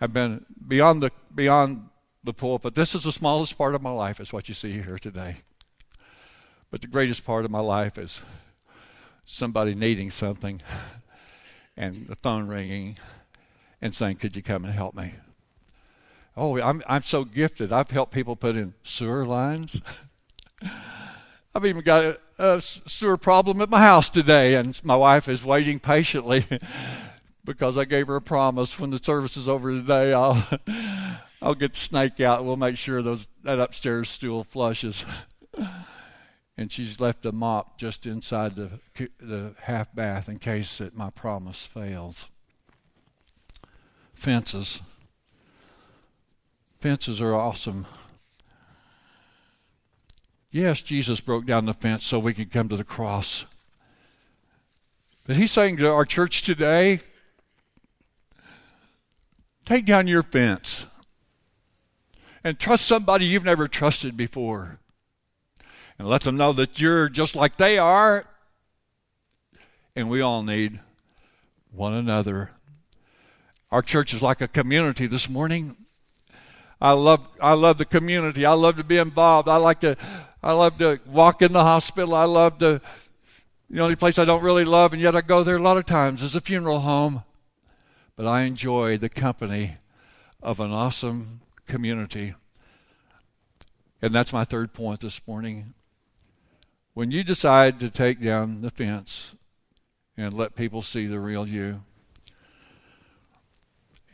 have been beyond the beyond the pulpit. This is the smallest part of my life, is what you see here today. But the greatest part of my life is somebody needing something and the phone ringing and saying, Could you come and help me? Oh, I'm, I'm so gifted. I've helped people put in sewer lines. I've even got a, a, sewer problem at my house today, and my wife is waiting patiently because I gave her a promise when the service is over today, I'll, I'll get the snake out. We'll make sure those that upstairs stool flushes and she's left a mop just inside the the half bath in case that my promise fails. Fences. Fences are awesome. Yes, Jesus broke down the fence so we could come to the cross. But he's saying to our church today, take down your fence and trust somebody you've never trusted before and let them know that you're just like they are. And we all need one another. Our church is like a community this morning. I love I love the community. I love to be involved. I like to I love to walk in the hospital. I love to the only place I don't really love and yet I go there a lot of times is a funeral home. But I enjoy the company of an awesome community. And that's my third point this morning when you decide to take down the fence and let people see the real you,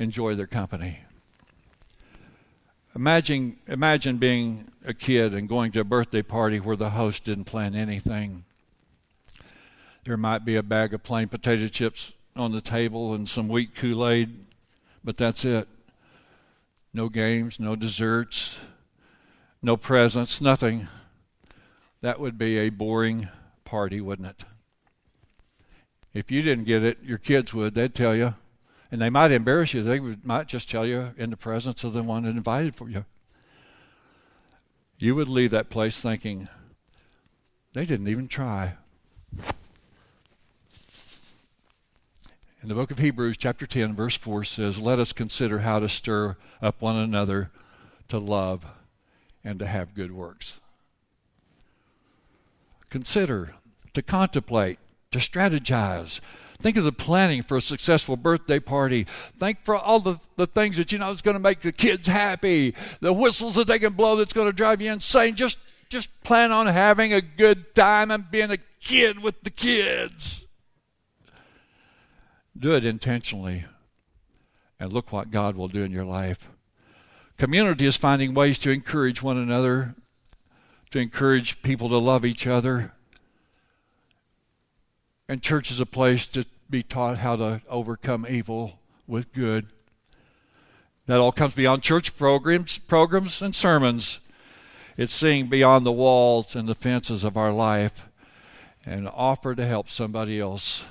enjoy their company. Imagine, imagine being a kid and going to a birthday party where the host didn't plan anything. There might be a bag of plain potato chips on the table and some wheat Kool Aid, but that's it. No games, no desserts, no presents, nothing. That would be a boring party, wouldn't it? If you didn't get it, your kids would. They'd tell you. And they might embarrass you. They might just tell you in the presence of the one that invited for you. You would leave that place thinking, they didn't even try. In the book of Hebrews, chapter 10, verse 4 says, Let us consider how to stir up one another to love and to have good works consider, to contemplate, to strategize. Think of the planning for a successful birthday party. Think for all the, the things that you know is going to make the kids happy, the whistles that they can blow that's going to drive you insane. Just just plan on having a good time and being a kid with the kids. Do it intentionally, and look what God will do in your life. Community is finding ways to encourage one another, to encourage people to love each other. And church is a place to be taught how to overcome evil with good. That all comes beyond church programs, programs and sermons. It's seeing beyond the walls and the fences of our life and offer to help somebody else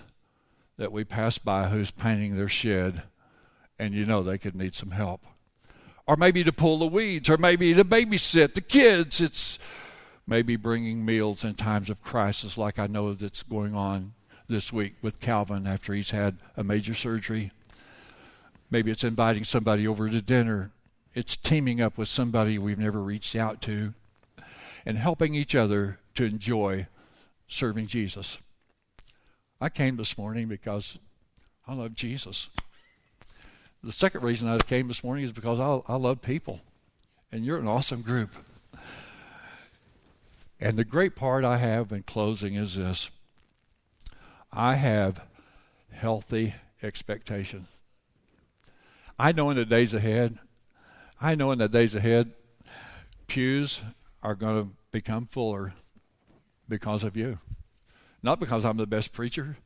that we pass by who's painting their shed and you know they could need some help. Or maybe to pull the weeds, or maybe to babysit the kids. It's maybe bringing meals in times of crisis, like I know that's going on this week with Calvin after he's had a major surgery. Maybe it's inviting somebody over to dinner. It's teaming up with somebody we've never reached out to and helping each other to enjoy serving Jesus. I came this morning because I love Jesus. The second reason I came this morning is because I, I love people, and you're an awesome group. And the great part I have in closing is this I have healthy expectation. I know in the days ahead, I know in the days ahead, pews are going to become fuller because of you. Not because I'm the best preacher,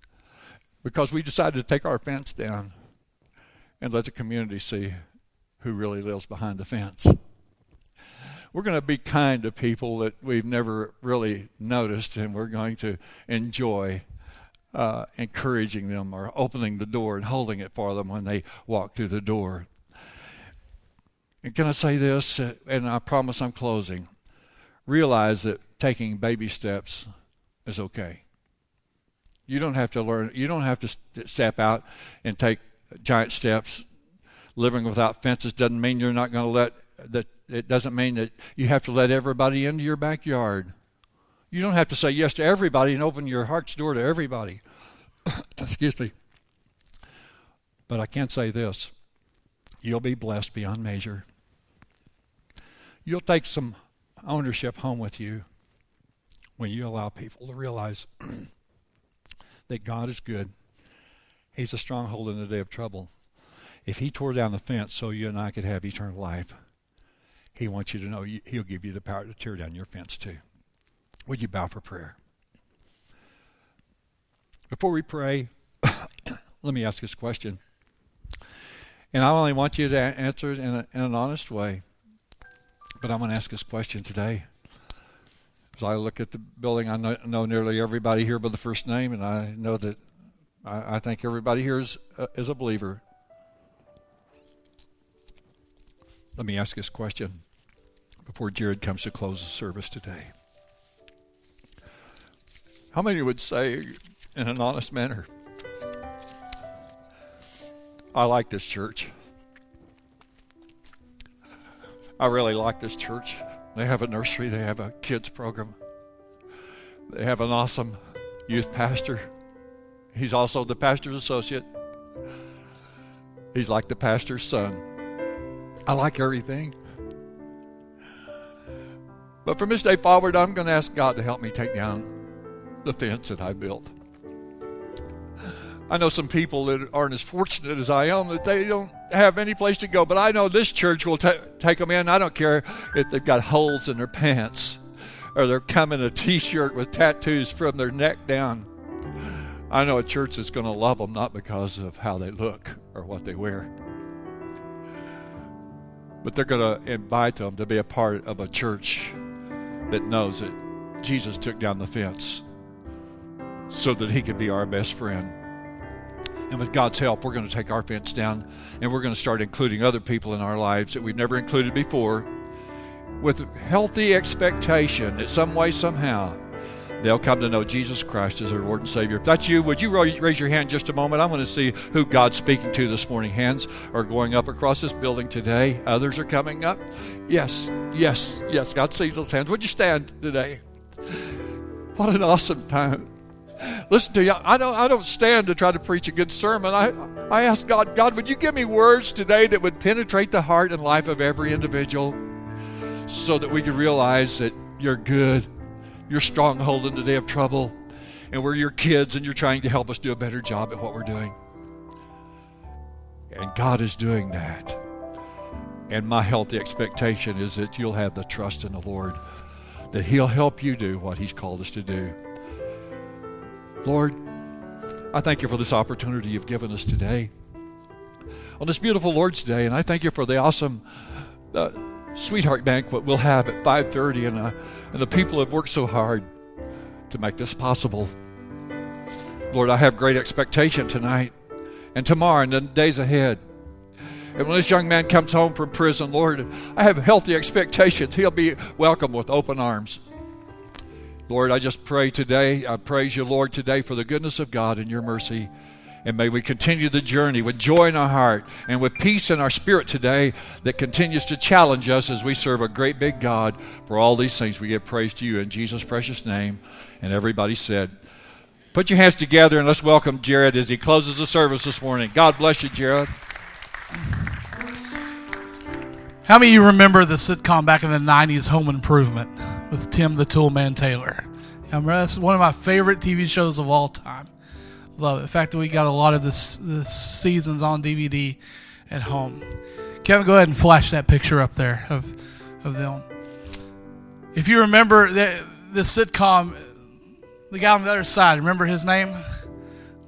because we decided to take our fence down and let the community see who really lives behind the fence. We're going to be kind to people that we've never really noticed, and we're going to enjoy uh, encouraging them or opening the door and holding it for them when they walk through the door. And can I say this? And I promise I'm closing. Realize that taking baby steps is okay. You don't have to learn, you don't have to step out and take giant steps. Living without fences doesn't mean you're not going to let that it doesn't mean that you have to let everybody into your backyard. You don't have to say yes to everybody and open your heart's door to everybody. Excuse me. But I can't say this you'll be blessed beyond measure. You'll take some ownership home with you when you allow people to realize that God is good. He's a stronghold in the day of trouble. If He tore down the fence so you and I could have eternal life, He wants you to know He'll give you the power to tear down your fence too. Would you bow for prayer? Before we pray, let me ask this question. And I only want you to answer it in, a, in an honest way. But I'm going to ask this question today. As I look at the building, I know, know nearly everybody here by the first name, and I know that I, I think everybody here is, uh, is a believer. Let me ask this question before Jared comes to close the service today. How many would say, in an honest manner, I like this church? I really like this church. They have a nursery, they have a kids program, they have an awesome youth pastor. He's also the pastor's associate. He's like the pastor's son. I like everything. But from this day forward, I'm going to ask God to help me take down the fence that I built. I know some people that aren't as fortunate as I am that they don't have any place to go, but I know this church will t- take them in. I don't care if they've got holes in their pants or they're coming a t shirt with tattoos from their neck down. I know a church that's going to love them not because of how they look or what they wear, but they're going to invite them to be a part of a church that knows that Jesus took down the fence so that he could be our best friend. And with God's help, we're going to take our fence down and we're going to start including other people in our lives that we've never included before with healthy expectation that some way, somehow, they'll come to know Jesus Christ as their Lord and Savior. If that's you, would you raise your hand just a moment? I'm going to see who God's speaking to this morning. Hands are going up across this building today. Others are coming up. Yes, yes, yes. God sees those hands. Would you stand today? What an awesome time. Listen to you. I don't. I don't stand to try to preach a good sermon. I, I ask God, God, would you give me words today that would penetrate the heart and life of every individual, so that we can realize that you're good, you're stronghold in the day of trouble, and we're your kids, and you're trying to help us do a better job at what we're doing. And God is doing that. And my healthy expectation is that you'll have the trust in the Lord, that He'll help you do what He's called us to do. Lord, I thank you for this opportunity you've given us today on this beautiful Lord's Day, and I thank you for the awesome uh, sweetheart banquet we'll have at 5:30, and uh, and the people have worked so hard to make this possible. Lord, I have great expectation tonight and tomorrow and the days ahead. And when this young man comes home from prison, Lord, I have healthy expectations. He'll be welcomed with open arms. Lord, I just pray today, I praise you, Lord, today for the goodness of God and your mercy. And may we continue the journey with joy in our heart and with peace in our spirit today that continues to challenge us as we serve a great big God. For all these things, we give praise to you in Jesus' precious name. And everybody said, Put your hands together and let's welcome Jared as he closes the service this morning. God bless you, Jared. How many of you remember the sitcom back in the 90s, Home Improvement, with Tim the Toolman Taylor? I that's one of my favorite TV shows of all time. Love it. The fact that we got a lot of this, this seasons on DVD at home. Kevin, go ahead and flash that picture up there of, of them. If you remember the, the sitcom, the guy on the other side, remember his name?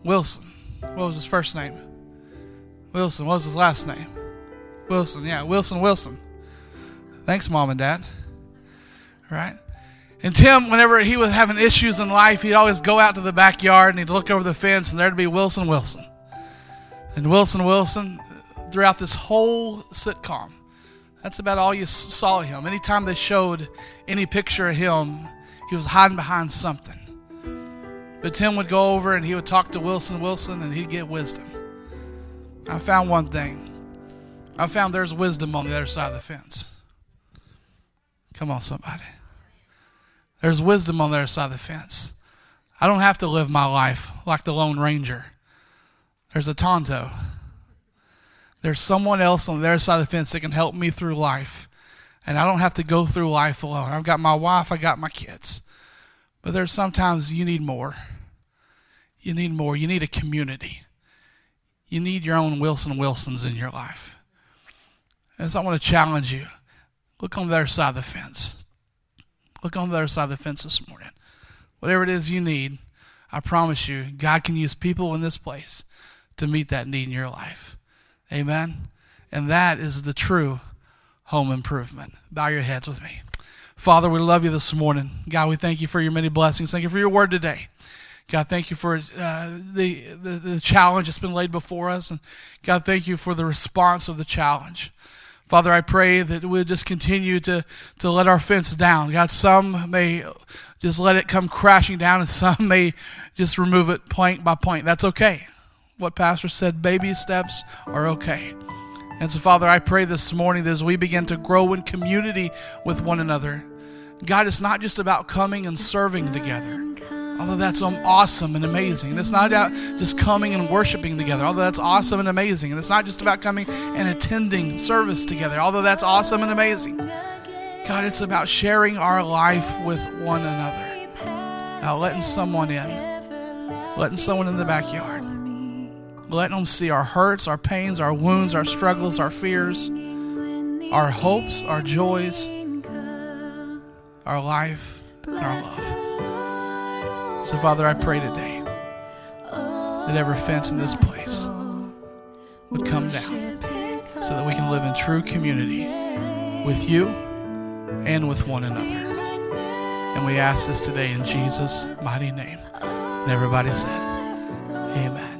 Wilson. What was his first name? Wilson. What was his last name? Wilson. Yeah, Wilson Wilson. Thanks, Mom and Dad. Right? And Tim, whenever he was having issues in life, he'd always go out to the backyard and he'd look over the fence, and there'd be Wilson Wilson. And Wilson Wilson, throughout this whole sitcom, that's about all you saw of him. Anytime they showed any picture of him, he was hiding behind something. But Tim would go over and he would talk to Wilson Wilson and he'd get wisdom. I found one thing. I found there's wisdom on the other side of the fence. Come on, somebody. There's wisdom on the other side of the fence. I don't have to live my life like the Lone Ranger. There's a Tonto. There's someone else on the other side of the fence that can help me through life. And I don't have to go through life alone. I've got my wife, I got my kids. But there's sometimes you need more. You need more. You need a community. You need your own Wilson Wilsons in your life. And so I want to challenge you. Look on the other side of the fence. Look on the other side of the fence this morning. Whatever it is you need, I promise you, God can use people in this place to meet that need in your life. Amen. And that is the true home improvement. Bow your heads with me. Father, we love you this morning. God, we thank you for your many blessings. Thank you for your word today. God, thank you for uh, the, the, the challenge that's been laid before us. And God, thank you for the response of the challenge. Father, I pray that we'll just continue to, to let our fence down. God, some may just let it come crashing down, and some may just remove it point by point. That's okay. What Pastor said, baby steps are okay. And so, Father, I pray this morning that as we begin to grow in community with one another, God, it's not just about coming and serving together. Although that's um, awesome and amazing. And it's not about just coming and worshiping together, although that's awesome and amazing. And it's not just about coming and attending service together, although that's awesome and amazing. God, it's about sharing our life with one another. Now, letting someone in, letting someone in the backyard, letting them see our hurts, our pains, our wounds, our struggles, our fears, our hopes, our joys, our life, and our love. So, Father, I pray today that every fence in this place would come down so that we can live in true community with you and with one another. And we ask this today in Jesus' mighty name. And everybody said, Amen.